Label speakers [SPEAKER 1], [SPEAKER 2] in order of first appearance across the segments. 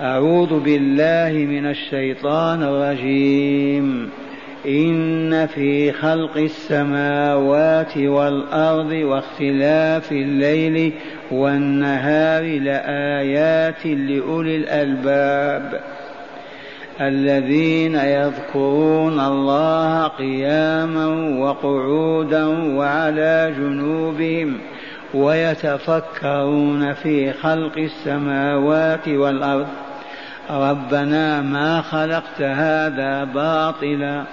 [SPEAKER 1] أعوذ بالله من الشيطان الرجيم. إن في خلق السماوات والأرض واختلاف الليل والنهار لآيات لأولي الألباب. الذين يذكرون الله قياما وقعودا وعلى جنوبهم ويتفكرون في خلق السماوات والأرض. ربنا ما خلقت هذا باطلا.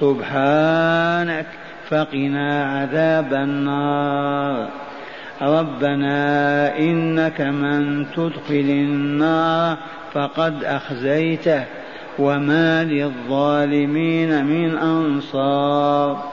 [SPEAKER 1] سبحانك فقنا عذاب النار. ربنا إنك من تدخل النار فقد أخزيته. وما للظالمين من أنصار.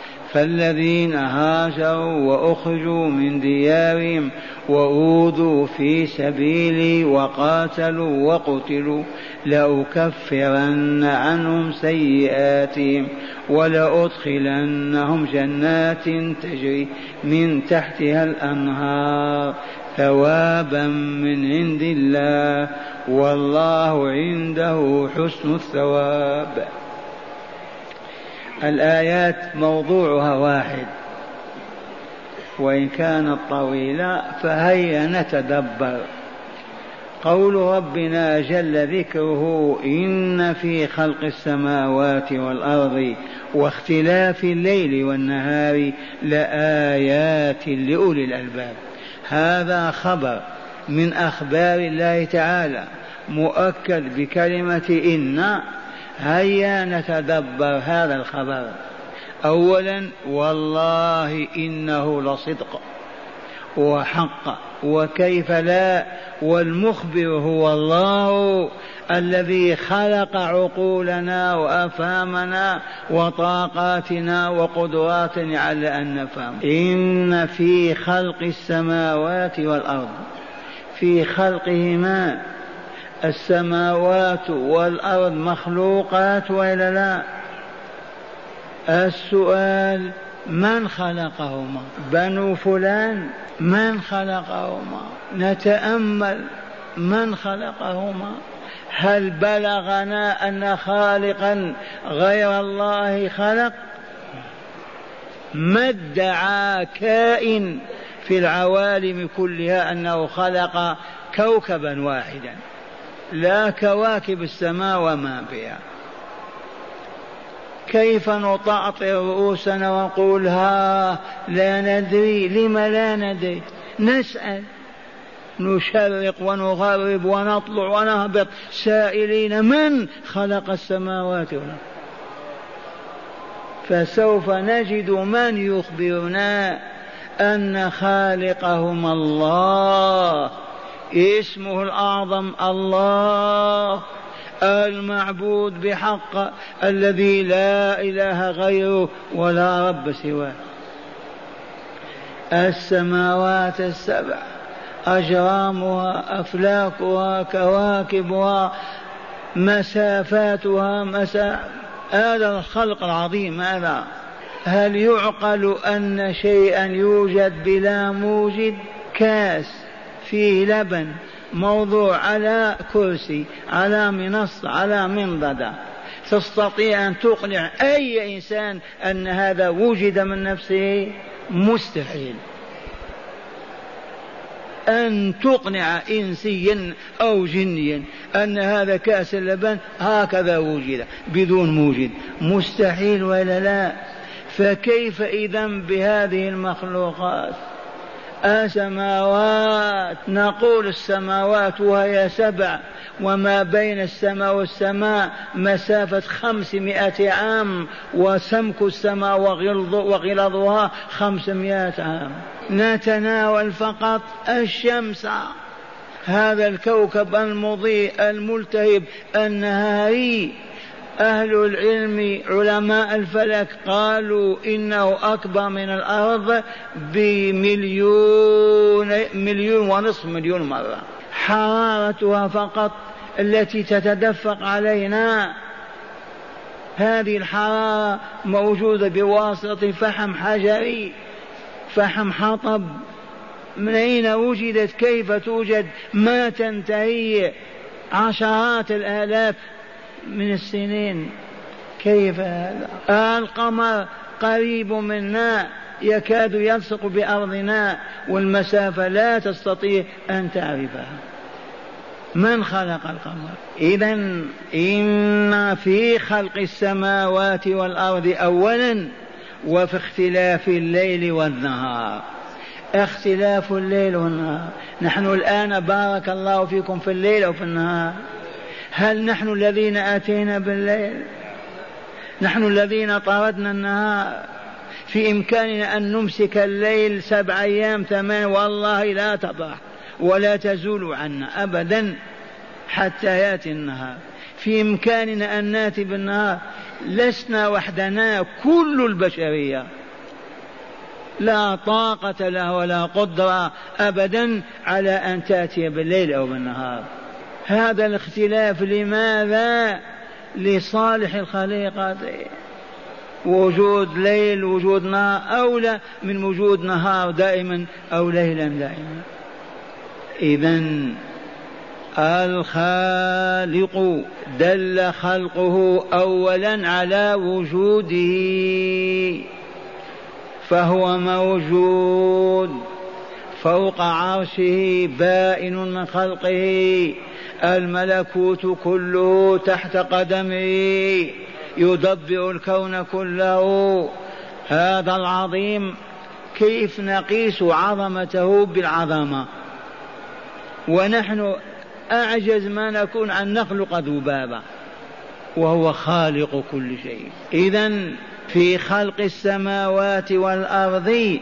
[SPEAKER 1] فالذين هاجروا وأخرجوا من ديارهم وأوذوا في سبيلي وقاتلوا وقتلوا لأكفرن عنهم سيئاتهم ولأدخلنهم جنات تجري من تحتها الأنهار ثوابا من عند الله والله عنده حسن الثواب. الآيات موضوعها واحد. وإن كانت طويلة فهيا نتدبر. قول ربنا جل ذكره إن في خلق السماوات والأرض واختلاف الليل والنهار لآيات لأولي الألباب. هذا خبر من أخبار الله تعالى مؤكد بكلمة إن هيا نتدبر هذا الخبر. اولا والله إنه لصدق وحق وكيف لا؟ والمخبر هو الله الذي خلق عقولنا وأفهامنا وطاقاتنا وقدراتنا على أن نفهم. إن في خلق السماوات والأرض في خلقهما السماوات والأرض مخلوقات وإلا لا؟ السؤال من خلقهما؟ بنو فلان من خلقهما؟ نتأمل من خلقهما؟ هل بلغنا أن خالقا غير الله خلق؟ ما ادعى كائن في العوالم كلها أنه خلق كوكبا واحدا؟ لا كواكب السماء وما فيها كيف نطأطئ رؤوسنا ونقول ها لا ندري لم لا ندري؟ نسأل. نشرق ونغرب ونطلع ونهبط. سائلين من خلق السماوات والأرض؟ فسوف نجد من يخبرنا أن خالقهما الله. اسمه الأعظم الله المعبود بحق الذي لا إله غيره ولا رب سواه. السماوات السبع أجرامها أفلاكها كواكبها مسافاتها مسا هذا الخلق العظيم هذا. هل يعقل أن شيئا يوجد بلا موجد؟ كاس. فيه لبن موضوع على كرسي على منصة على منضدة. تستطيع أن تقنع أي إنسان أن هذا وجد من نفسه؟ مستحيل. أن تقنع إنسيا أو جنيا أن هذا كأس اللبن هكذا وجد بدون موجد. مستحيل ولا لا؟ فكيف إذا بهذه المخلوقات؟ السماوات نقول السماوات وهي سبع وما بين السماء والسماء مسافة خمسمائة عام وسمك السماء وغلظها خمسمائة عام. نتناول فقط الشمس. هذا الكوكب المضيء الملتهب النهاري. أهل العلم علماء الفلك قالوا إنه أكبر من الأرض بمليون مليون ونصف مليون مرة. حرارتها فقط التي تتدفق علينا. هذه الحرارة موجودة بواسطة فحم حجري فحم حطب. من أين وجدت؟ كيف توجد؟ ما تنتهي؟ عشرات الآلاف من السنين. كيف؟ هذا القمر قريب منا يكاد يلصق بأرضنا والمسافة لا تستطيع أن تعرفها. من خلق القمر؟ إذا إن في خلق السماوات والأرض أولا وفي اختلاف الليل والنهار. اختلاف الليل والنهار. نحن الآن بارك الله فيكم في الليل وفي النهار. هل نحن الذين أتينا بالليل؟ نحن الذين طردنا النهار في إمكاننا أن نمسك الليل سبع أيام ثمان والله لا تضع ولا تزول عنا أبدا حتى يأتي النهار. في إمكاننا أن نأتي بالنهار لسنا وحدنا كل البشرية. لا طاقة له ولا قدرة أبدا على أن تأتي بالليل أو بالنهار. هذا الاختلاف لماذا؟ لصالح الخليقة. وجود ليل وجود نهار أولى من وجود نهار دائما أو ليلا دائما. إذا الخالق دل خلقه أولا على وجوده فهو موجود فوق عرشه بائن من خلقه. الملكوت كله تحت قدمه يدبر الكون كله. هذا العظيم كيف نقيس عظمته بالعظمة؟ ونحن أعجز ما نكون أن نخلق ذبابة وهو خالق كل شيء. اذا في خلق السماوات والأرض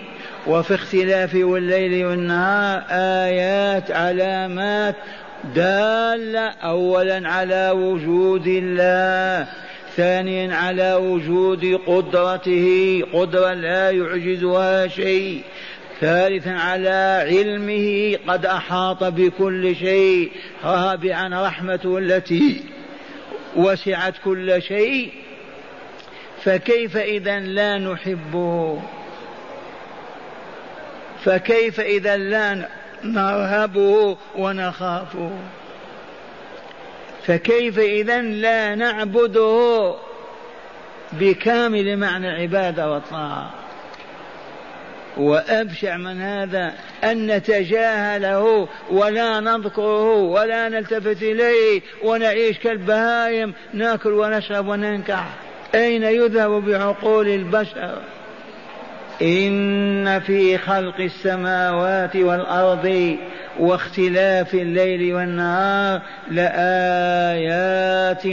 [SPEAKER 1] وفي اختلاف الليل والنهار آيات علامات دالة أولا على وجود الله ثانيا على وجود قدرته قدرة لا يعجزها شيء ثالثا على علمه قد أحاط بكل شيء رابعا رحمته التي وسعت كل شيء فكيف إذا لا نحبه؟ فكيف إذا لا نرهبه ونخافه. فكيف إذا لا نعبده بكامل معنى العبادة والطاعة وأبشع من هذا أن نتجاهله ولا نذكره ولا نلتفت إليه ونعيش كالبهائم نأكل ونشرب وننكح. أين يذهب بعقول البشر؟ إن في خلق السماوات والأرض واختلاف الليل والنهار لآيات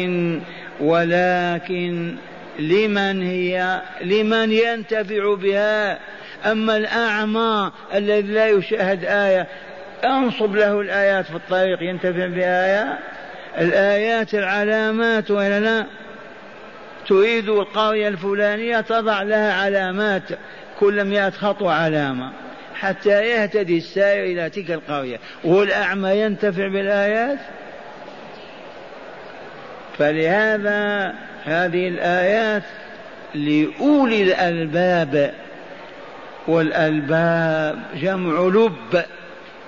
[SPEAKER 1] ولكن لمن هي لمن ينتفع بها؟ أما الأعمى الذي لا يشاهد آية أنصب له الآيات في الطريق ينتفع بآية؟ الآيات العلامات ولا لا؟ تريد القرية الفلانية تضع لها علامات. كل مئة خطوة علامة حتى يهتدي السائر إلى تلك القرية. والأعمى ينتفع بالآيات؟ فلهذا هذه الآيات لأولي الألباب والألباب جمع لب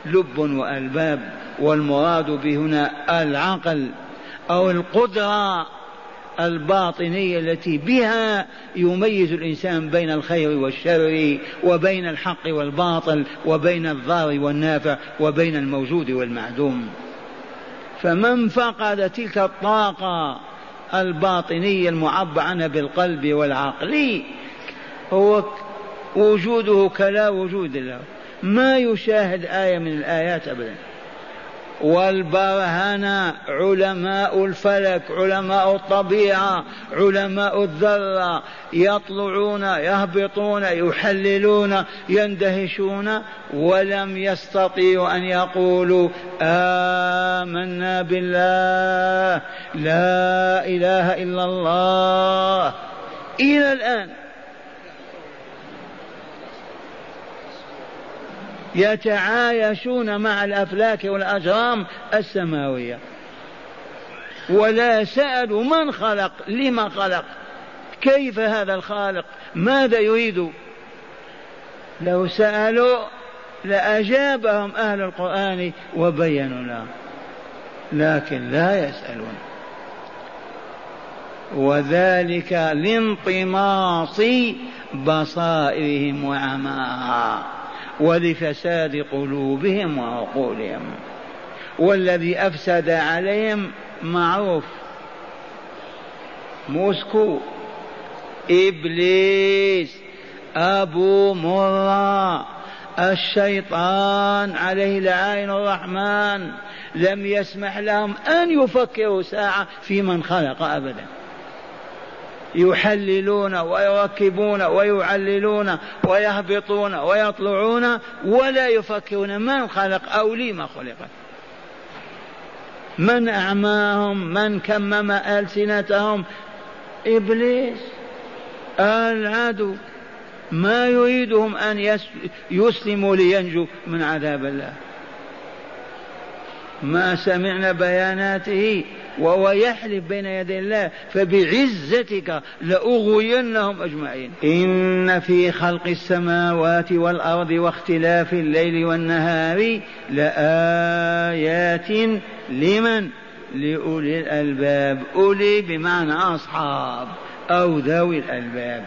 [SPEAKER 1] لب وألباب والمراد به هنا العقل أو القدرة. الباطنية التي بها يميز الإنسان بين الخير والشر وبين الحق والباطل وبين الضار والنافع وبين الموجود والمعدوم. فمن فقد تلك الطاقة الباطنية المعبر عنها بالقلب والعقل هو وجوده كلا وجود له. ما يشاهد آية من الآيات أبدا. والبرهنة علماء الفلك علماء الطبيعة علماء الذرة يطلعون يهبطون يحللون يندهشون ولم يستطيعوا أن يقولوا آمنا بالله لا إله إلا الله. إلى الآن يتعايشون مع الأفلاك والأجرام السماوية. ولا سألوا من خلق لما خلق؟ كيف هذا الخالق؟ ماذا يريد؟ لو سألوا لأجابهم أهل القرآن وبينوا لهم لكن لا يسألون. وذلك لانطماس بصائرهم وعماها ولفساد قلوبهم وعقولهم. والذي أفسد عليهم معروف. موسكو إبليس أبو مرة الشيطان عليه لعائن الرحمن. لم يسمح لهم أن يفكروا ساعة في من خلق أبدا. يحللون ويركبون ويعللون ويهبطون ويطلعون ولا يفكرون من خلق أو لما خلق. من أعماهم من كمم ألسنتهم. إبليس العدو. ما يريدهم أن يسلموا لينجوا من عذاب الله. ما سمعنا بياناته. وهو يحلف بين يدي الله فبعزتك لأغوينهم أجمعين. إن في خلق السماوات والأرض واختلاف الليل والنهار لآيات لمن؟ لأولي الألباب. أولي بمعنى أصحاب أو ذوي الألباب.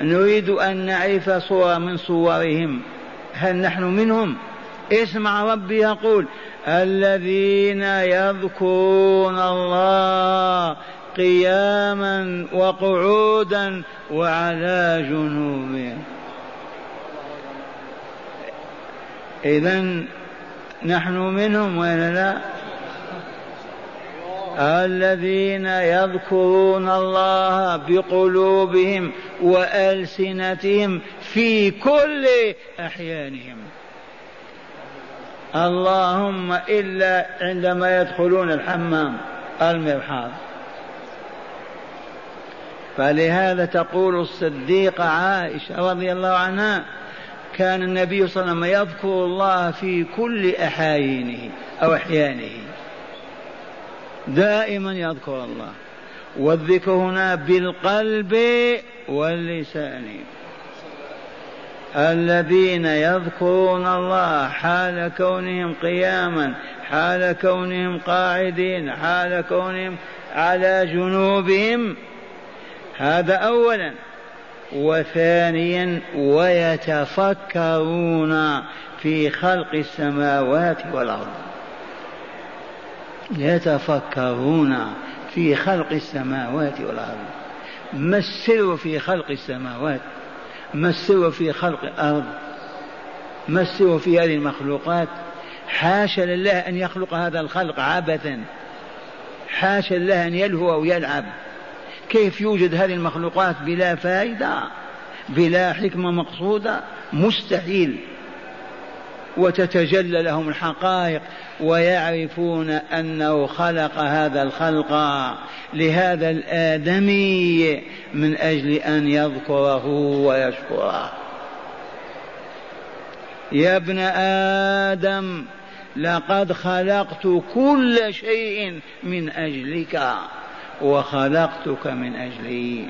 [SPEAKER 1] نريد أن نعرف صورة من صورهم. هل نحن منهم؟ اسمع ربي يقول الذين يذكرون الله قياما وقعودا وعلى جنوبهم. إذا نحن منهم ولا لا؟ الذين يذكرون الله بقلوبهم وألسنتهم في كل أحيانهم. اللهم إلا عندما يدخلون الحمام المرحاض. فلهذا تقول الصديقة عائشة رضي الله عنها كان النبي صلى الله عليه وسلم يذكر الله في كل أحايينه أو أحيانه. دائما يذكر الله. والذكر هنا بالقلب واللسان. الذين يذكرون الله حال كونهم قياما حال كونهم قاعدين حال كونهم على جنوبهم. هذا اولا. وثانيا ويتفكرون في خلق السماوات والأرض. يتفكرون في خلق السماوات والأرض. ما السر في خلق السماوات؟ ما السر في خلق الأرض؟ ما السر في هذه المخلوقات؟ حاشا لله أن يخلق هذا الخلق عبثا. حاشا لله أن يلهو أو يلعب. كيف يوجد هذه المخلوقات بلا فائدة؟ بلا حكمة مقصودة؟ مستحيل. وتتجلى لهم الحقائق ويعرفون أنه خلق هذا الخلق لهذا الآدمي من أجل أن يذكره ويشكره. يا ابن آدم لقد خلقت كل شيء من أجلك وخلقتك من أجلي.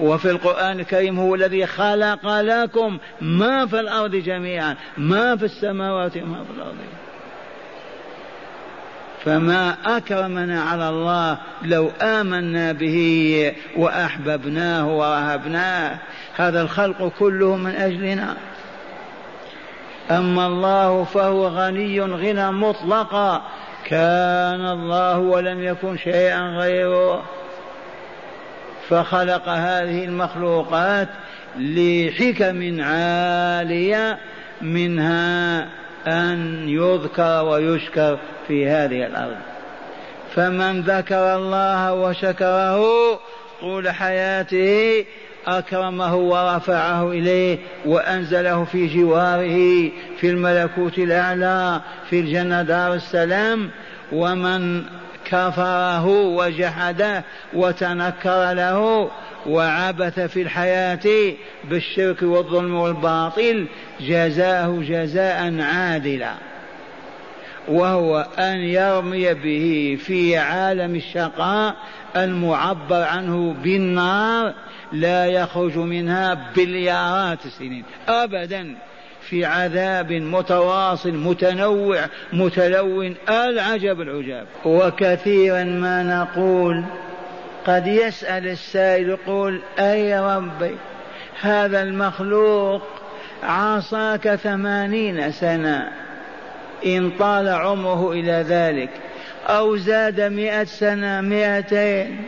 [SPEAKER 1] وفي القرآن الكريم هو الذي خلق لكم ما في الأرض جميعا ما في السماوات وما في الأرض. فما أكرمنا على الله لو آمنا به وأحببناه ورهبناه هذا الخلق كله من أجلنا. أما الله فهو غني غنى مطلقا. كان الله ولم يكن شيئا غيره. فخلق هذه المخلوقات لحكم عالية منها أن يذكر ويشكر في هذه الأرض. فمن ذكر الله وشكره طول حياته أكرمه ورفعه إليه وأنزله في جواره في الملكوت الأعلى في الجنة دار السلام. ومن كفره وجحده وتنكر له وعبث في الحياة بالشرك والظلم والباطل جزاه جزاء عادلا. وهو أن يرمي به في عالم الشقاء المعبر عنه بالنار لا يخرج منها بليارات السنين. أبدا. في عذاب متواصل متنوع متلون العجب العجاب. وكثيرا ما نقول قد يسأل السائل يقول أي ربي هذا المخلوق عصاك ثمانين سنة إن طال عمره إلى ذلك أو زاد مئة سنة مئتين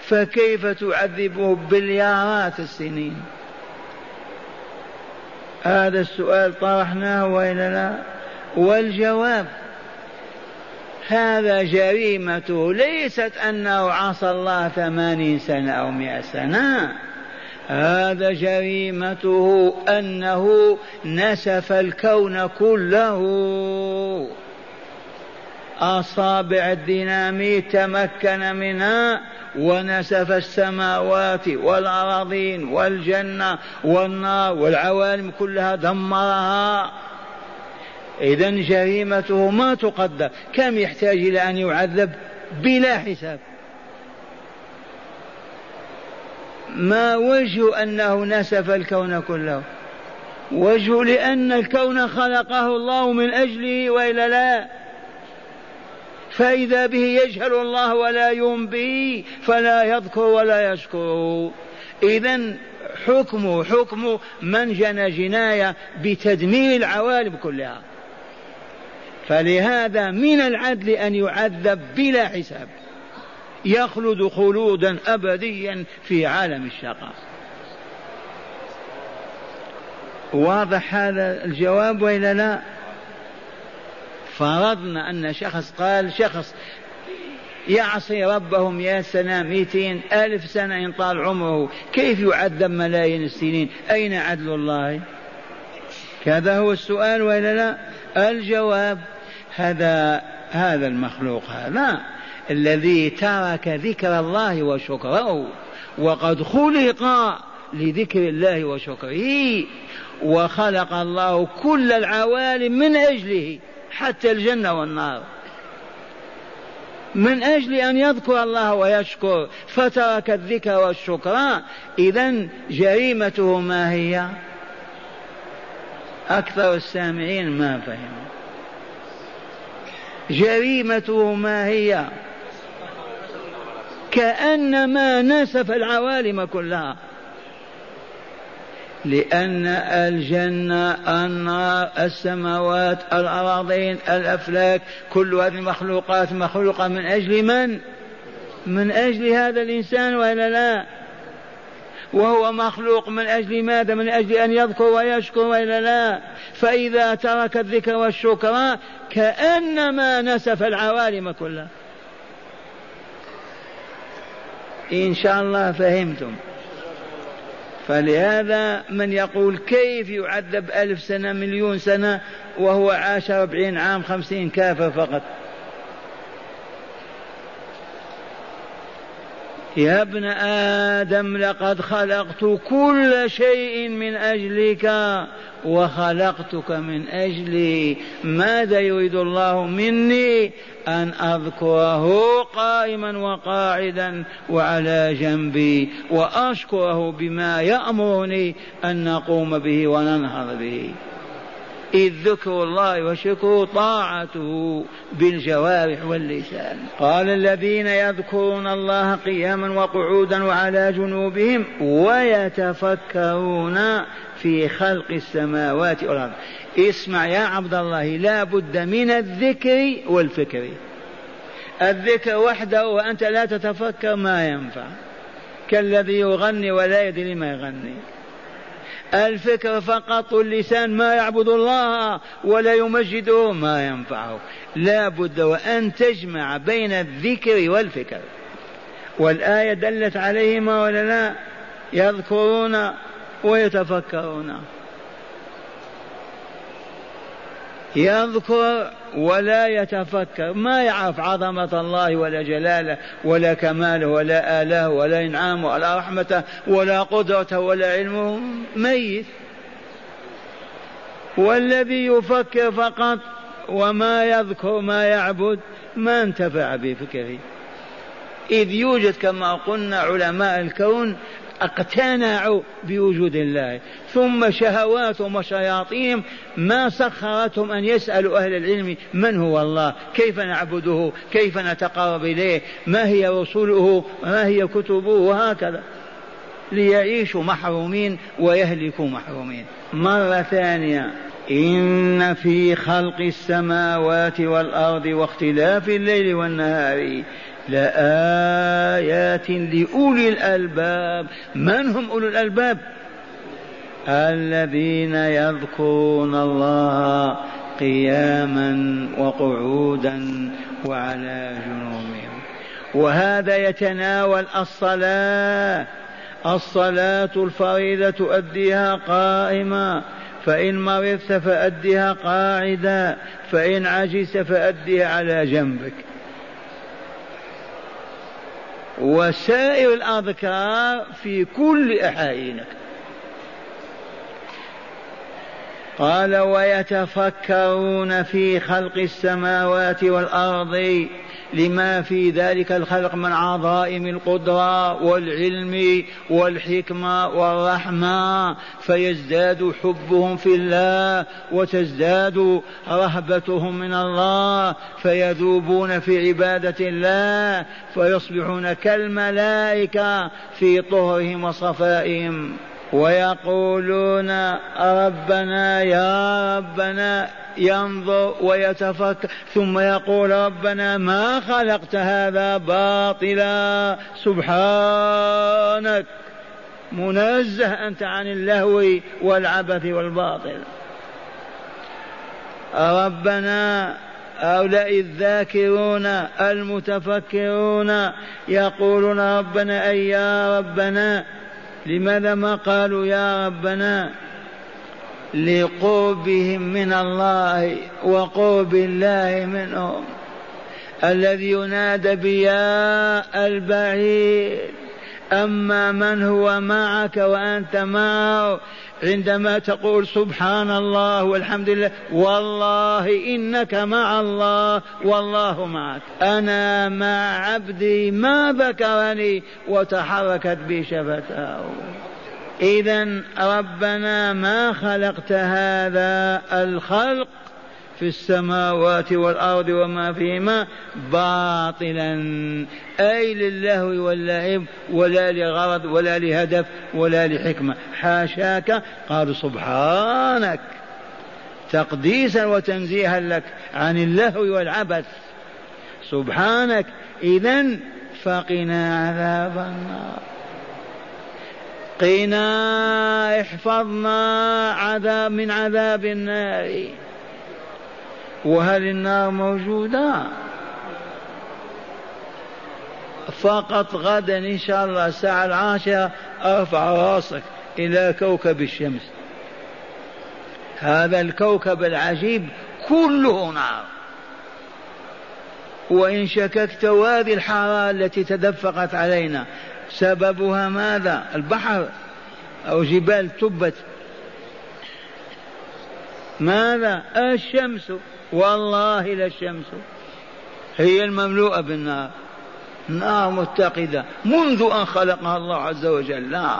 [SPEAKER 1] فكيف تعذبه بليارات السنين؟ هذا السؤال طرحناه والا لا والجواب هذا جريمته ليست أنه عصى الله ثمانين سنة أو مئة سنة. هذا جريمته أنه نسف الكون كله. أصابع الديناميت تمكن منها. ونسف السماوات والأراضين والجنة والنار والعوالم كلها دمرها. إذا جريمته ما تقدر. كم يحتاج إلى أن يعذب؟ بلا حساب. ما وجه أنه نسف الكون كله؟ وجه لأن الكون خلقه الله من أجله وإلا لا؟ فإذا به يجهل الله ولا به فلا يذكر ولا يشكر. إذا حكمه حكم من جنى جناية بتدمير العوالم كلها. فلهذا من العدل أن يعذب بلا حساب يخلد خلودا أبديا في عالم الشقاء. واضح هذا الجواب وإلا لا؟ فرضنا أن شخص قال شخص يعصي ربه مئة سنة مئتين ألف سنة إن طال عمره. كيف يعذب ملايين السنين؟ أين عدل الله؟ كذا هو السؤال وإلا لا؟ الجواب هذا هذا المخلوق هذا الذي ترك ذكر الله وشكره وقد خلق لذكر الله وشكره وخلق الله كل العوالم من أجله. حتى الجنة والنار. من أجل أن يذكر الله ويشكر فترك الذكر والشكر. اذا جريمته ما هي؟ أكثر السامعين ما فهموا. جريمته ما هي؟ كأنما نسف العوالم كلها. لأن الجنة النار السماوات الأراضين الأفلاك كل هذه المخلوقات مخلوقة من أجل من؟ من أجل هذا الإنسان وإلا لا؟ وهو مخلوق من أجل ماذا؟ من أجل أن يذكر ويشكر وإلا لا؟ فإذا ترك الذكر والشكر كأنما نسف العوالم كلها إن شاء الله فهمتم فلهذا من يقول كيف يعذب ألف سنة مليون سنة وهو عاش أربعين عام خمسين كافر فقط؟ يا ابن آدم لقد خلقت كل شيء من أجلك وخلقتك من أجلي. ماذا يريد الله مني؟ أن أذكره قائما وقاعدا وعلى جنبي وأشكره بما يأمرني أن نقوم به وننهض به. إذ ذكر الله وشكر طاعته بالجوارح واللسان. قال الذين يذكرون الله قياما وقعودا وعلى جنوبهم ويتفكرون في خلق السماوات والأرض. اسمع يا عبد الله لا بد من الذكر والفكر. الذكر وحده وأنت لا تتفكر ما ينفع. كالذي يغني ولا يدري ما يغني. الفكر فقط اللسان ما يعبد الله ولا يمجده ما ينفعه. لا بد وأن تجمع بين الذكر والفكر. والآية دلت عليهما ولا لا؟ يذكرون ويتفكرون. يذكر ولا يتفكر ما يعرف عظمة الله ولا جلاله ولا كماله ولا آله ولا إنعامه ولا رحمته ولا قدرته ولا علمه. ميت. والذي يفكر فقط وما يذكر ما يعبد ما انتفع بفكره. إذ يوجد كما قلنا علماء الكون اقتنعوا بوجود الله. ثم شهواتهم وشياطينهم ما سخرتهم أن يسألوا أهل العلم من هو الله كيف نعبده كيف نتقرب إليه ما هي رسله ما هي كتبه وهكذا. ليعيشوا محرومين ويهلكوا محرومين. مرة ثانية إن في خلق السماوات والأرض واختلاف الليل والنهار. لآيات لأولي الألباب. من هم أولو الألباب؟ الذين يذكرون الله قياما وقعودا وعلى جنوبهم. وهذا يتناول الصلاة. الصلاة الفريضة تؤديها قائما. فإن مرضت فأدها قاعدا. فإن عجزت فأدها على جنبك. وسائر الأذكار في كل أحايينك قال ويتفكرون في خلق السماوات والأرض لما في ذلك الخلق من عظائم القدرة والعلم والحكمة والرحمة فيزداد حبهم في الله وتزداد رهبتهم من الله فيذوبون في عبادة الله فيصبحون كالملائكة في طهرهم وصفائهم. ويقولون ربنا يا ربنا ينظر ويتفكر ثم يقول ربنا ما خلقت هذا باطلا سبحانك. منزه أنت عن اللهو والعبث والباطل. ربنا هؤلاء الذاكرون المتفكرون يقولون ربنا أي يا ربنا لماذا ما قالوا يا ربنا لقربهم من الله وقرب الله منهم الذي ينادى بيا البعيد أما من هو معك وأنت معه عندما تقول سبحان الله والحمد لله والله إنك مع الله والله معك. أنا مع عبدي ما ذكرني وتحركت بي شفتاه. إذا ربنا ما خلقت هذا الخلق في السماوات والأرض وما فيهما باطلا. أي للهو واللعب ولا لغرض ولا لهدف ولا لحكمة. حاشاك قالوا سبحانك. تقديسا وتنزيها لك عن اللهو والعبث. سبحانك. إذا فقنا عذاب النار. قنا احفظنا عذاب من عذاب النار. وهل النار موجودة؟ فقط غدا إن شاء الله الساعة العاشرة أرفع رأسك إلى كوكب الشمس. هذا الكوكب العجيب كله نار. وإن شككت وهذه الحرارة التي تدفقت علينا سببها ماذا؟ البحر أو جبال تبت. ماذا؟ الشمس. والله لا الشمس. هي المملوءة بالنار. نار متقدة. منذ أن خلقها الله عز وجل. لا.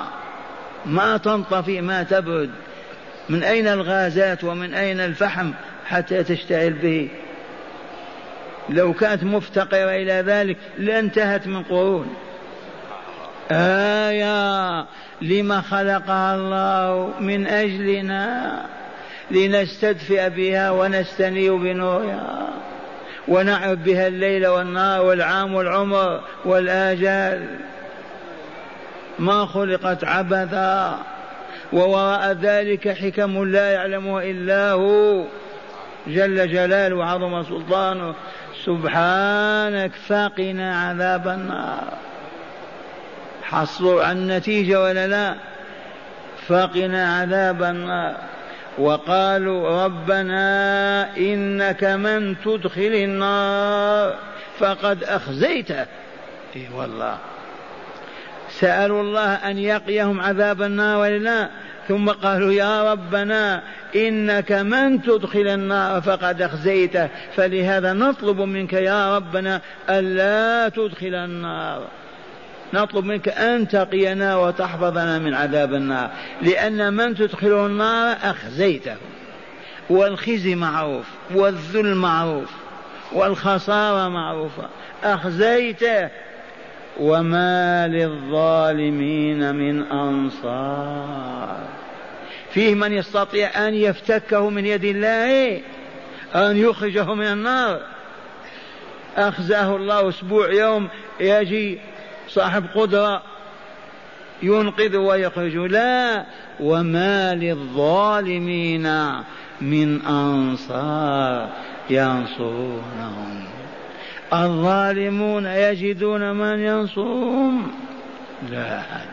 [SPEAKER 1] ما تنطفي ما تبرد. من أين الغازات ومن أين الفحم حتى تشتعل به؟ لو كانت مفتقرة إلى ذلك لانتهت من قرون. آية. لما خلقها الله من أجلنا. لنستدفئ بها ونستنير بنورها. ونعرف بها الليل والنهار والعام والعمر والآجال. ما خلقت عبثا. ووراء ذلك حكم لا يعلمها إلا هو. جل جلاله وعظم سلطانه. سبحانك فقنا عذاب النار. حصلوا عن النتيجة ولا لا؟ فقنا عذاب النار. وقالوا ربنا إنك من تدخل النار فقد أخزيته إي والله. سألوا الله أن يقيهم عذاب النار ولا لا ثم قالوا يا ربنا إنك من تدخل النار فقد أخزيته فلهذا نطلب منك يا ربنا ألا تدخل النار. نطلب منك أن تقينا وتحفظنا من عذاب النار. لأن من تدخله النار أخزيته. والخزي معروف والذل معروف والخسارة معروفة. أخزيته. وما للظالمين من أنصار. فيه من يستطيع أن يفتكه من يد الله أن يخرجه من النار. أخزاه الله أسبوع يوم يجي صاحب قدرة ينقذ ويخرج. لا وما للظالمين من أنصار ينصرونهم. الظالمون يجدون من ينصرهم؟ لا أحد.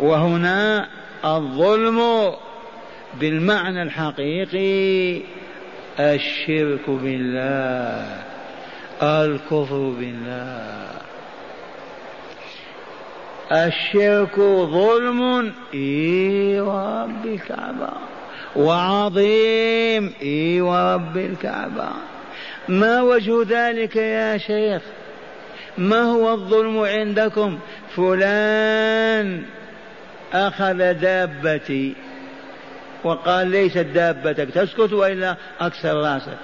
[SPEAKER 1] وهنا الظلم بالمعنى الحقيقي الشرك بالله الكفر بالله. الشرك ظلم إي ورب الكعبة. وعظيم إي ورب الكعبة. ما وجه ذلك يا شيخ؟ ما هو الظلم عندكم؟ فلان أخذ دابتي وقال ليست دابتك تسكت وإلا أكسر رأسك.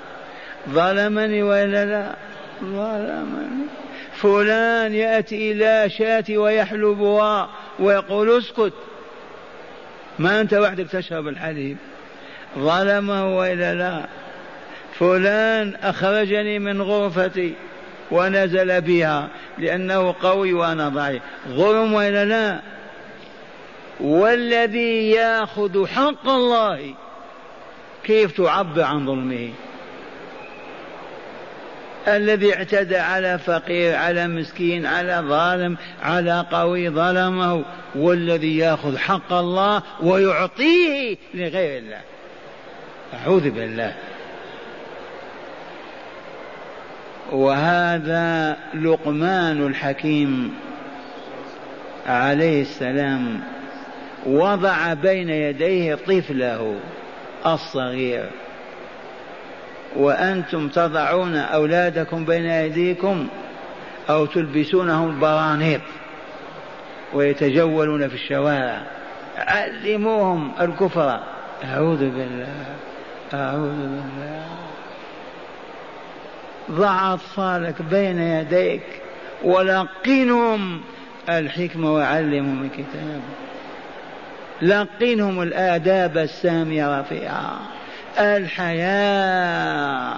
[SPEAKER 1] ظلمني وإلا لا؟ ظلمني. فلان يأتي إلى شاة ويحلبها ويقول اسكت. ما أنت وحدك تشرب الحليب. ظلمه وإلا لا. فلان أخرجني من غرفتي ونزل بها لأنه قوي وأنا ضعيف. ظلم وإلا لا. والذي يأخذ حق الله كيف تعبر عن ظلمه؟ الذي اعتدى على فقير على مسكين على ظالم على قوي ظلمه والذي ياخذ حق الله ويعطيه لغير الله. أعوذ بالله. وهذا لقمان الحكيم عليه السلام وضع بين يديه طفله الصغير. وأنتم تضعون أولادكم بين أيديكم أو تلبسونهم البرانيط ويتجولون في الشوارع. علموهم الكفر. أعوذ بالله أعوذ بالله. ضع أطفالك بين يديك ولقنهم. الحكمة وعلمهم الكتاب. لقنهم الآداب السامية رفيعة. الحياة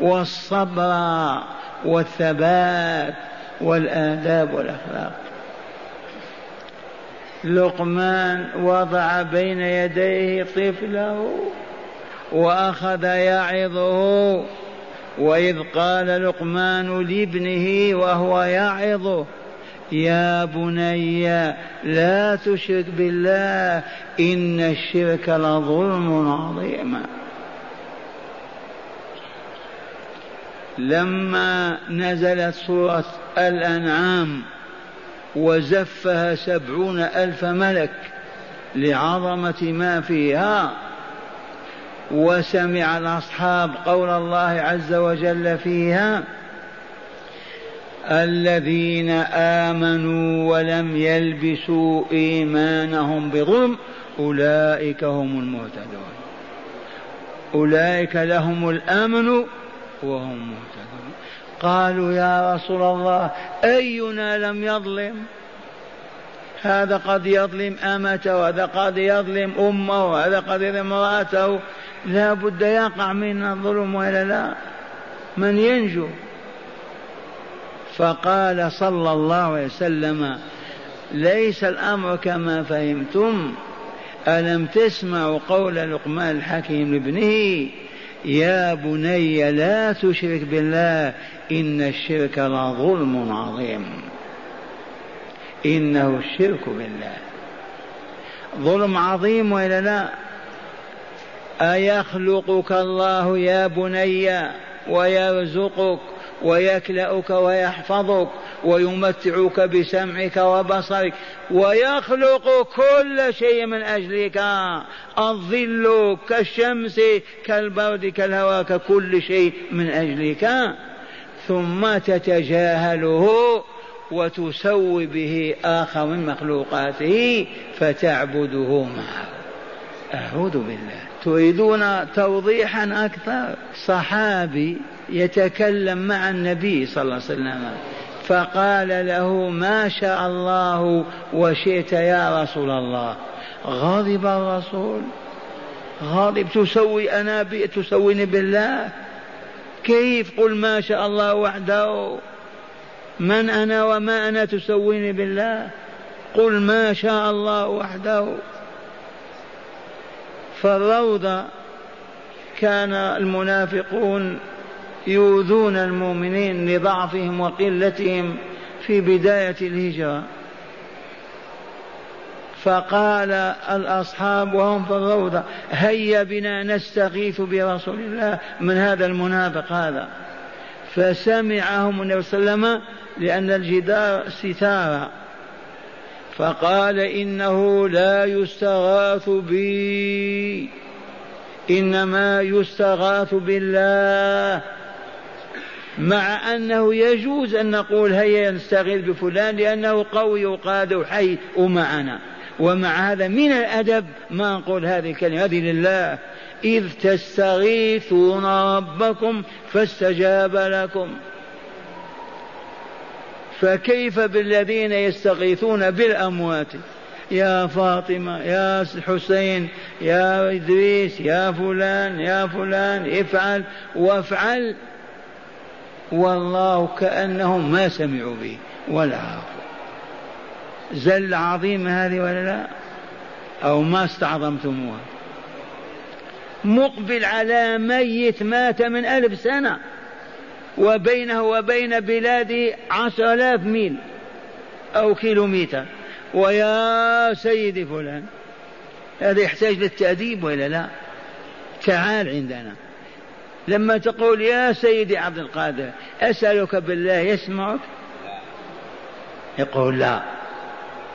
[SPEAKER 1] والصبر والثبات والآداب والأخلاق. لقمان وضع بين يديه طفله وأخذ يعظه وإذ قال لقمان لابنه وهو يعظه يا بني لا تشرك بالله إن الشرك لظلم عظيم. لما نزلت سورة الأنعام وزفها سبعون ألف ملك لعظمة ما فيها وسمع الأصحاب قول الله عز وجل فيها الذين آمنوا ولم يلبسوا إيمانهم بظلم أولئك هم المهتدون. أولئك لهم الأمن وهم مهتدون. قالوا يا رسول الله أينا لم يظلم؟ هذا قد يظلم أمته وهذا قد يظلم أمه وهذا قد يظلم امرأته. لا بد يقع منا الظلم ولا لا؟ من ينجو؟ فقال صلى الله عليه وسلم ليس الأمر كما فهمتم. ألم تسمعوا قول لقمان الحكيم لابنه يا بني لا تشرك بالله إن الشرك لظلم عظيم. إنه الشرك بالله. ظلم عظيم وإلا لا؟ أيخلقك الله يا بني ويرزقك؟ ويكلأك ويحفظك ويمتعك بسمعك وبصرك ويخلق كل شيء من أجلك. الظل كالشمس كالبرد كالهواء ككل شيء من أجلك. ثم تتجاهله وتسوي به آخر من مخلوقاته فتعبده معه. أعوذ بالله. تريدون توضيحا أكثر؟ صحابي يتكلم مع النبي صلى الله عليه وسلم فقال له ما شاء الله وشئت يا رسول الله. غضب الرسول. غاضب تسوي أنا بي تسويني بالله. كيف قل ما شاء الله وحده؟ من أنا وما أنا تسويني بالله؟ قل ما شاء الله وحده. فالروضة كان المنافقون يؤذون المؤمنين لضعفهم وقلتهم في بداية الهجرة. فقال الأصحاب وهم في الروضة هيا بنا نستغيث برسول الله. من هذا المنافق هذا؟ فسمعهم النبي صلى الله عليه وسلم لأن الجدار ستارة. فقال إنه لا يستغاث بي. إنما يستغاث بالله. مع أنه يجوز أن نقول هيا نستغيث بفلان لأنه قوي وقادر حي ومعنا. ومع هذا من الأدب ما نقول هذه الكلمة. هذه لله. إذ تستغيثون ربكم فاستجاب لكم. فكيف بالذين يستغيثون بالأموات؟ يا فاطمة يا حسين يا إدريس يا فلان يا فلان افعل وافعل. والله كأنهم ما سمعوا به ولا عرفوا زل عظيم هذه ولا لا؟ أو ما استعظمتموها؟ مقبل على ميت مات من ألف سنة. وبينه وبين بلاده عشر آلاف ميل أو كيلومتر. ويا سيدي فلان هذا يحتاج للتأديب ولا لا؟ تعال عندنا. لما تقول يا سيدي عبد القادر أسألك بالله يسمعك؟ يقول لا.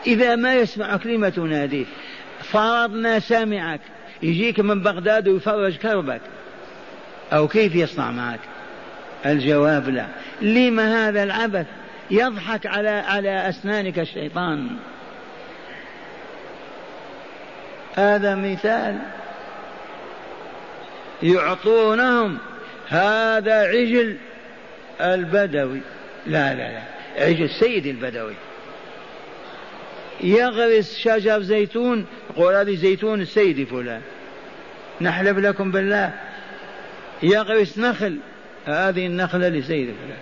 [SPEAKER 1] إذا ما يسمعك لم تناديه فرضنا سامعك يجيك من بغداد ويفرج كربك. أو كيف يصنع معك؟ الجواب لا. لما هذا العبث يضحك على على أسنانك الشيطان؟ هذا مثال يعطونهم هذا عجل البدوي. لا لا لا عجل السيد البدوي. يغرس شجر زيتون يقول هذه زيتون السيد فلان. نحلف لكم بالله. يغرس نخل. هذه النخلة لسيد فلان.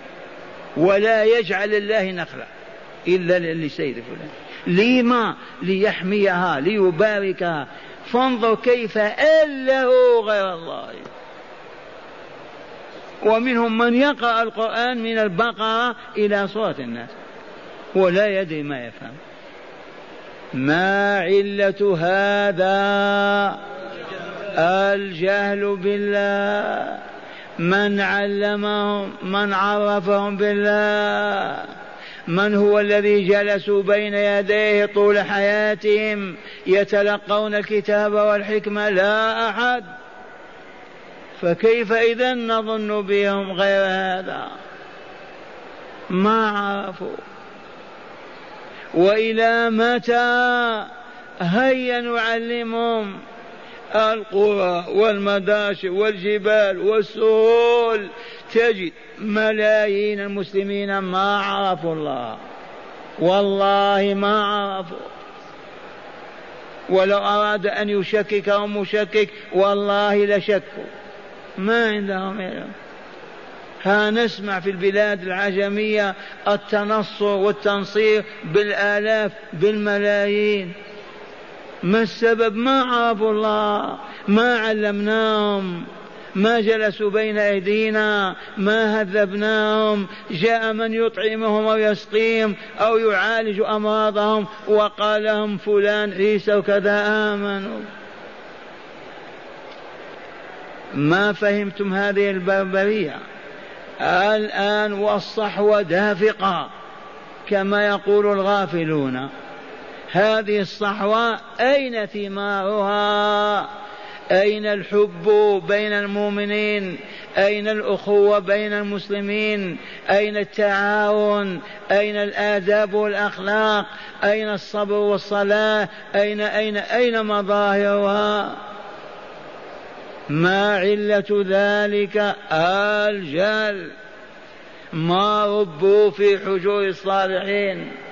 [SPEAKER 1] ولا يجعل الله نخلة إلا لسيد فلان. لما ليحميها ليباركها. فانظر كيف أله غير الله. ومنهم من يقرأ القرآن من البقرة إلى سورة الناس. ولا يدري ما يفهم. ما علة هذا؟ الجهل بالله. من علمهم من عرفهم بالله من هو الذي جلسوا بين يديه طول حياتهم يتلقون الكتاب والحكمة؟ لا أحد. فكيف إذا نظن بهم غير هذا؟ ما عرفوا. وإلى متى هيا نعلمهم؟ القرى والمداشر والجبال والسهول تجد ملايين المسلمين ما عرفوا الله. والله ما عرفوا. ولو أراد أن يشككهم مشكك والله لشكوا ما عندهم علم. ها نسمع في البلاد العجمية التنصر والتنصير بالآلاف بالملايين. ما السبب؟ ما عرفوا الله ما علمناهم ما جلسوا بين أيدينا ما هذبناهم. جاء من يطعمهم أو يسقيهم أو يعالج أمراضهم وقال لهم فلان عيسى وكذا آمنوا. ما فهمتم هذه البربرية؟ الآن والصحوة دافقة كما يقول الغافلون. هذه الصحوة أين ثمارها؟ أين الحب بين المؤمنين؟ أين الأخوة بين المسلمين؟ أين التعاون؟ أين الآداب والأخلاق؟ أين الصبر والصلاة؟ أين أين أين مظاهرها؟ ما علة ذلك؟ الجهل ما ربوا في حجور الصالحين؟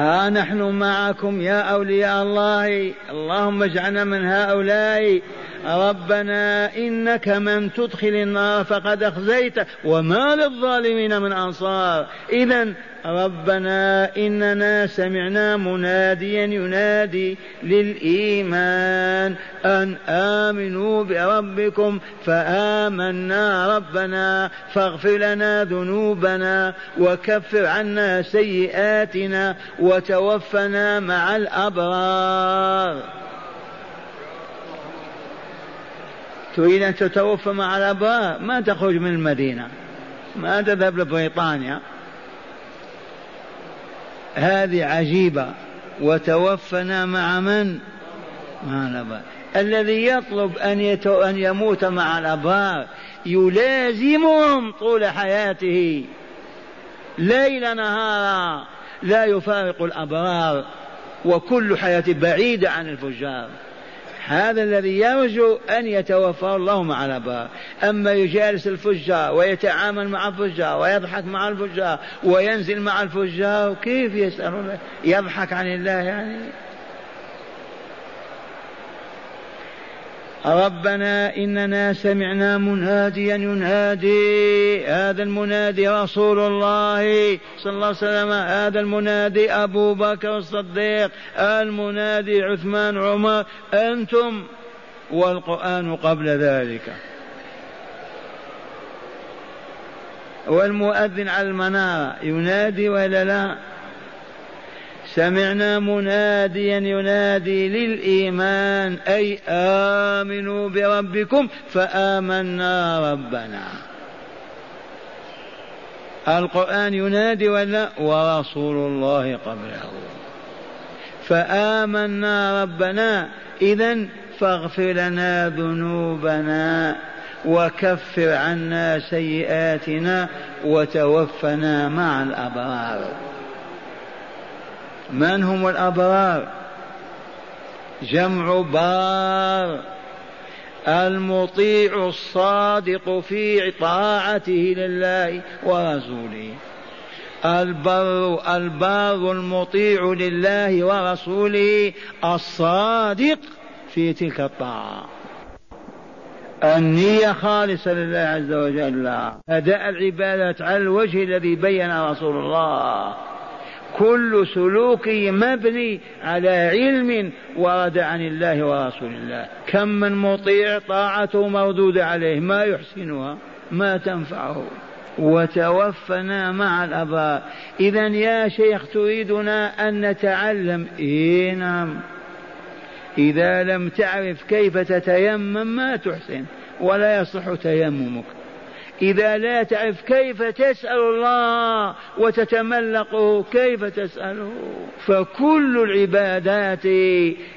[SPEAKER 1] ها نحن معكم يا أولياء الله. اللهم اجعلنا من هؤلاء. ربنا إنك من تدخل النار فقد أخزيت وما للظالمين من أنصار. إذا ربنا إننا سمعنا مناديا ينادي للإيمان أن آمنوا بربكم فآمنا ربنا فاغفر لنا ذنوبنا وكفر عنا سيئاتنا وتوفنا مع الأبرار. تريد أن تتوفى مع الأبرار ما تخرج من المدينة. ما تذهب لبريطانيا. هذه عجيبة. وتوفنا مع من؟ مع الأبرار الذي يطلب أن, يتو أن يموت مع الأبرار يلازمهم طول حياته. ليل نهارا لا يفارق الأبرار. وكل حياته بعيدة عن الفجار. هذا الذي يرجو أن يتوفاه الله مع الأبرار. أما يجالس الفجار ويتعامل مع الفجار ويضحك مع الفجار وينزل مع الفجار كيف يسأل يضحك عن الله يعني؟ ربنا إننا سمعنا مناديا ينادي هذا المنادي رسول الله صلى الله عليه وسلم هذا المنادي أبو بكر الصديق المنادي عثمان عمر أنتم والقرآن قبل ذلك. والمؤذن على المنارة ينادي ولا لا؟ سمعنا مناديا ينادي للإيمان أي آمنوا بربكم فآمنا ربنا. القرآن ينادي ولا؟ ورسول الله قبله. فآمنا ربنا إذا فاغفر لنا ذنوبنا وكفر عنا سيئاتنا وتوفنا مع الأبرار. من هم الأبرار؟ جمع بار المطيع الصادق في طاعته لله ورسوله. البر البار المطيع لله ورسوله الصادق في تلك الطاعة. النية خالصة لله عز وجل. أداء العبادات على الوجه الذي بين رسول الله. كل سلوكه مبني على علم ورد عن الله ورسول الله. كم من مطيع طاعته مردودة عليه ما يحسنها ما تنفعه. وتوفنا مع الأبرار. إذا يا شيخ تريدنا أن نتعلم؟ إيه نعم. إذا لم تعرف كيف تتيمم ما تحسن ولا يصح تيممك. إذا لا تعرف كيف تسأل الله وتتملقه كيف تسأله. فكل العبادات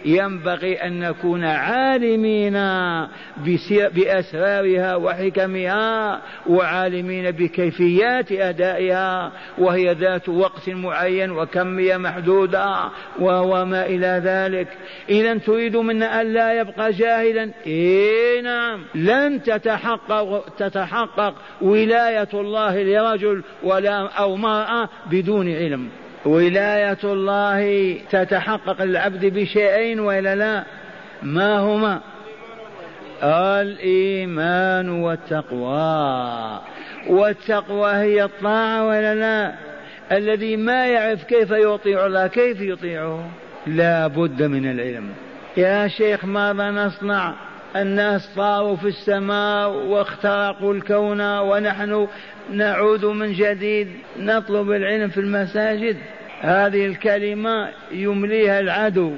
[SPEAKER 1] ينبغي أن نكون عالمين بأسرارها وحكمها وعالمين بكيفيات أدائها وهي ذات وقت معين وكمية محدودة وما إلى ذلك. إذا تريد منا أن لا يبقى جاهلا؟ إيه نعم. لن تتحقق تتحقق ولاية الله لرجل ولا أو مرأة بدون علم. ولاية الله تتحقق للعبد بشيئين وإلا لا؟ ما هما؟ الإيمان والتقوى. والتقوى هي الطاعة ولا لا؟ الذي ما يعرف كيف يطيع الله كيف يطيعه؟ لا بد من العلم. يا شيخ ماذا نصنع؟ الناس طاروا في السماء واخترقوا الكون ونحن نعود من جديد نطلب العلم في المساجد. هذه الكلمة يمليها العدو.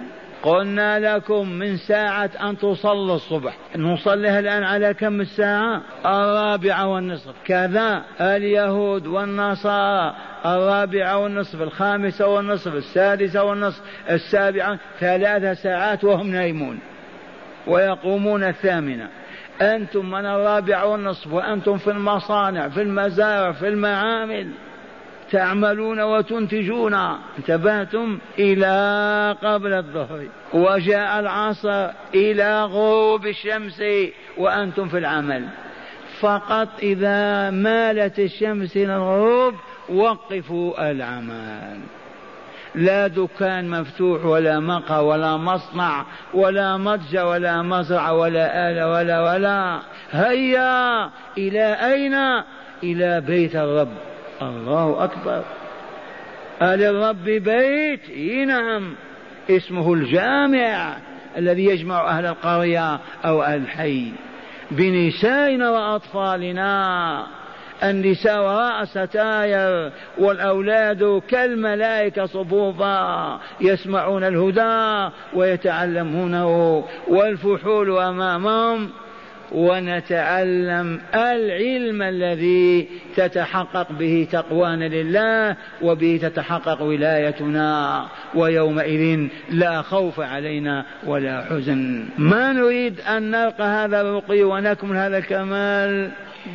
[SPEAKER 1] قلنا لكم من ساعة أن تصلوا الصبح. نصليها الآن على كم الساعة؟ الرابعة والنصف. كذا اليهود والنصارى الرابعة والنصف الخامسة والنصف السادسة والنصف السابعة ثلاث ساعات وهم نايمون. ويقومون الثامنة. أنتم من الرابعة والنصف وأنتم في المصانع في المزارع في المعامل. تعملون وتنتجون. انتبهتم؟ إلى قبل الظهر. وجاء العصر إلى غروب الشمس وأنتم في العمل. فقط إذا مالت الشمس إلى الغروب وقفوا العمل. لا دكان مفتوح ولا مقهى ولا مصنع ولا متجر ولا مزرعة ولا آلة ولا ولا. هيا إلى أين؟ إلى بيت الرب. الله أكبر. الرب بيت. إي نعم. اسمه الجامع الذي يجمع أهل القرية أو أهل الحي. بنسائنا وأطفالنا. النساء وراء ستاير والأولاد كالملائكة صفوفا يسمعون الهدى ويتعلمونه والفحول أمامهم ونتعلم العلم الذي تتحقق به تقوانا لله وبه تتحقق ولايتنا ويومئذ لا خوف علينا ولا حزن. ما نريد أن نلقى هذا الرقي ونكمل هذا الكمال؟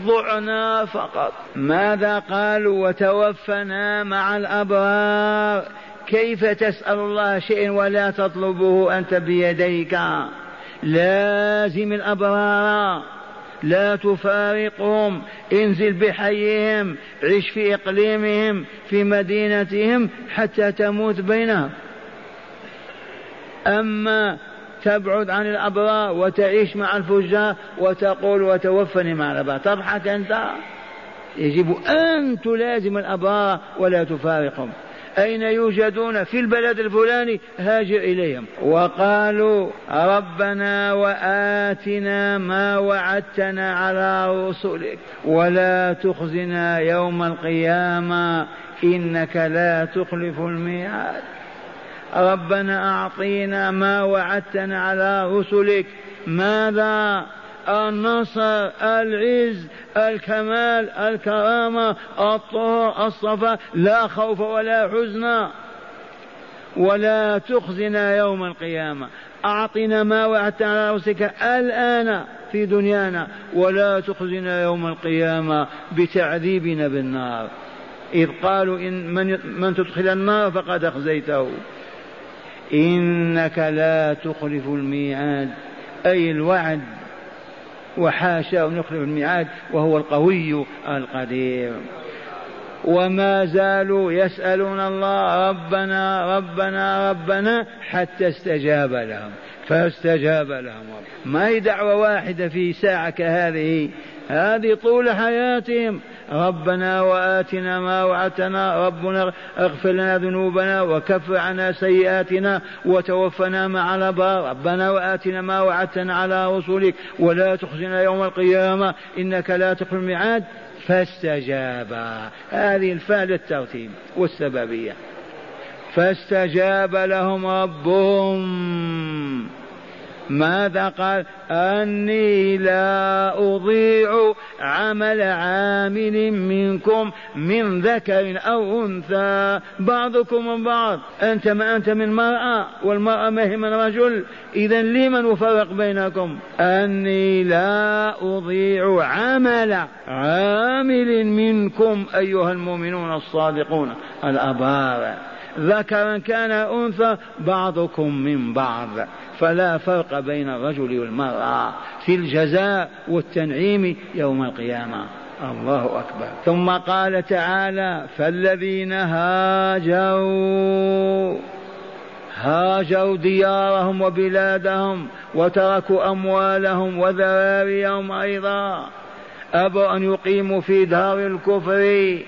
[SPEAKER 1] ضعنا فقط. ماذا قالوا وتوفنا مع الأبرار؟ كيف تسأل الله شيء ولا تطلبه أنت بيديك؟ لازم الأبرار. لا تفارقهم. انزل بحيهم. عش في إقليمهم في مدينتهم حتى تموت بينهم. أما تبعد عن الأبرار وتعيش مع الفجار وتقول وتوفني مع الأبرار. تضحك أنت. يجب أن تلازم الأبرار ولا تفارقهم. أين يوجدون في البلد الفلاني؟ هاجر إليهم. وقالوا ربنا وآتنا ما وعدتنا على رسلك. ولا تخزنا يوم القيامة. إنك لا تخلف الميعاد. ربنا أعطينا ما وعدتنا على رسلك. ماذا؟ النصر العز الكمال الكرامة الطهر الصفاء. لا خوف ولا حزن. ولا تخزنا يوم القيامة. أعطنا ما وعدتنا على رسلك الآن في دنيانا. ولا تخزنا يوم القيامة بتعذيبنا بالنار. إذ قالوا إن من, من تدخل النار فقد أخزيته. إنك لا تخلف الميعاد. أي الوعد. وحاشا يخلف الميعاد وهو القوي القدير. وما زالوا يسألون الله ربنا ربنا ربنا حتى استجاب لهم. فاستجاب لهم ما هي دعوة واحدة في ساعة كهذه؟ هذه طول حياتهم. ربنا وآتنا ما وعدتنا. ربنا اغفر لنا ذنوبنا وكفر عنا سيئاتنا وتوفنا مع الأبرار. ربنا وآتنا ما وعدتنا على رسولك ولا تخزنا يوم القيامة. إنك لا تخلف الميعاد. فاستجاب. هذه الفعل الترتيب والسببية. فاستجاب لهم ربهم. ماذا قال؟ أني لا أضيع عمل عامل منكم من ذكر أو أنثى. بعضكم من بعض. أنت ما أنت من مرأة والمرأة ما هي من رجل. إذا لمن نفرق بينكم؟ أني لا أضيع عمل عامل منكم أيها المؤمنون الصادقون. الأبرار. ذكرا كان أنثى بعضكم من بعض فلا فرق بين الرجل والمرأة في الجزاء والتنعيم يوم القيامة. الله أكبر. ثم قال تعالى فالذين هاجروا هاجروا ديارهم وبلادهم وتركوا أموالهم وذراريهم أيضا. أبوا أن يقيموا في دار الكفر.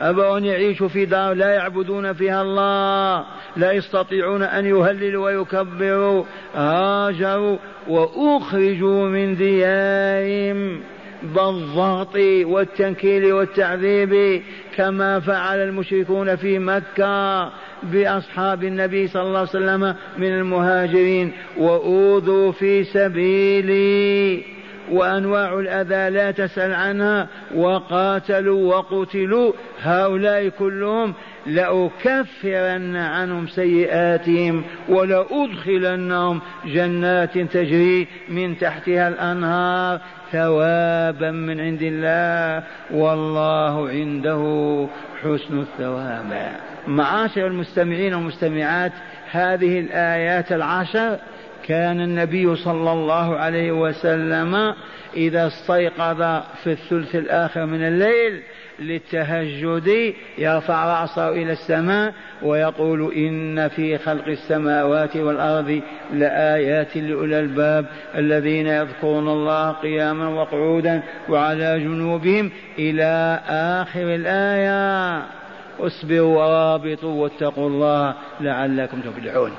[SPEAKER 1] أبوا أن يعيشوا في دار لا يعبدون فيها الله لا يستطيعون أن يهللوا ويكبروا هاجروا وأخرجوا من ديارهم. بالضغط والتنكيل والتعذيب كما فعل المشركون في مكة بأصحاب النبي صلى الله عليه وسلم من المهاجرين. وأوذوا في سبيلي. وأنواع الأذى لا تسأل عنها وقاتلوا وقتلوا هؤلاء كلهم لأكفرن عنهم سيئاتهم ولأدخلنهم جنات تجري من تحتها الأنهار ثوابا من عند الله والله عنده حسن الثواب. معاشر المستمعين والمستمعات هذه الآيات العشر كان النبي صلى الله عليه وسلم إذا استيقظ في الثلث الآخر من الليل للتهجد يرفع رأسه إلى السماء ويقول إن في خلق السماوات والأرض لآيات لأولي الباب الذين يذكرون الله قياما وقعودا وعلى جنوبهم إلى آخر الآية. اصبروا ورابطوا واتقوا الله لعلكم تفلحون.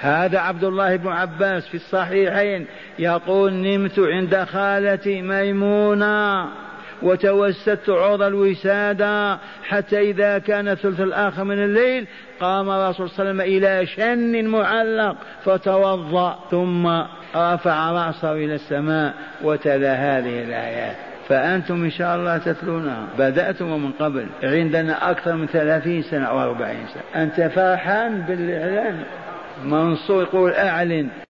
[SPEAKER 1] هذا عبد الله بن عباس في الصحيحين يقول نمت عند خالتي ميمونة وتوسدت عرض الوسادة حتى إذا كان الثلث الآخر من الليل قام الرسول صلى الله عليه وسلم إلى شن معلق فتوضأ ثم رفع رأسه إلى السماء وتلا هذه الآيات. فأنتم إن شاء الله تتلونها. بدأتم من قبل. عندنا أكثر من ثلاثين سنة أو أربعين سنة. أنت فرحان بالإعلان. منصور يقول أعلن.